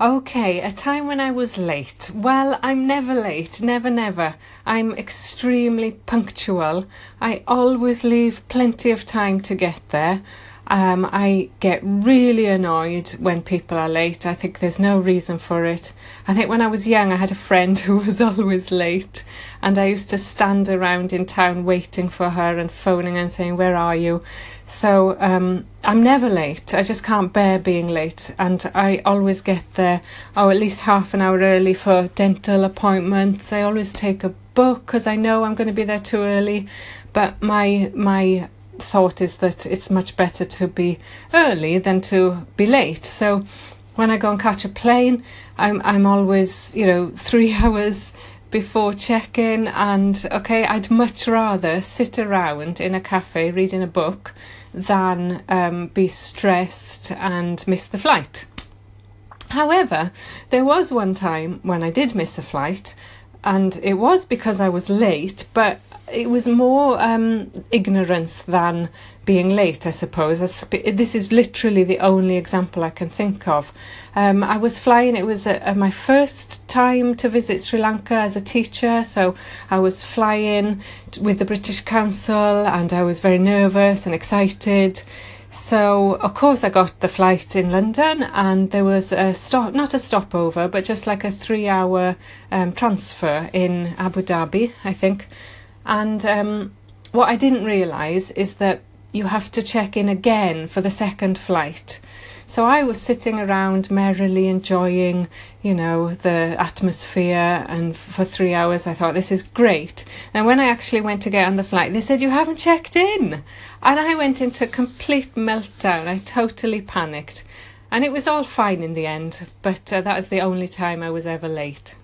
Okay, a time when I was late. Well, I'm never late, never, never. I'm extremely punctual. I always leave plenty of time to get there. Um, I get really annoyed when people are late. I think there's no reason for it. I think when I was young, I had a friend who was always late, and I used to stand around in town waiting for her and phoning and saying, Where are you? So um, I'm never late. I just can't bear being late, and I always get there, oh, at least half an hour early for dental appointments. I always take a book because I know I'm going to be there too early. But my my thought is that it's much better to be early than to be late. So when I go and catch a plane, I'm I'm always you know three hours before check-in and okay i'd much rather sit around in a cafe reading a book than um, be stressed and miss the flight however there was one time when i did miss a flight and it was because i was late but it was more um, ignorance than being late, I suppose. This is literally the only example I can think of. Um, I was flying, it was a, a, my first time to visit Sri Lanka as a teacher, so I was flying with the British Council and I was very nervous and excited. So, of course, I got the flight in London, and there was a stop, not a stopover, but just like a three hour um, transfer in Abu Dhabi, I think. And um, what I didn't realise is that you have to check in again for the second flight. So I was sitting around merrily enjoying, you know, the atmosphere, and for three hours I thought this is great. And when I actually went to get on the flight, they said you haven't checked in, and I went into complete meltdown. I totally panicked, and it was all fine in the end. But uh, that was the only time I was ever late.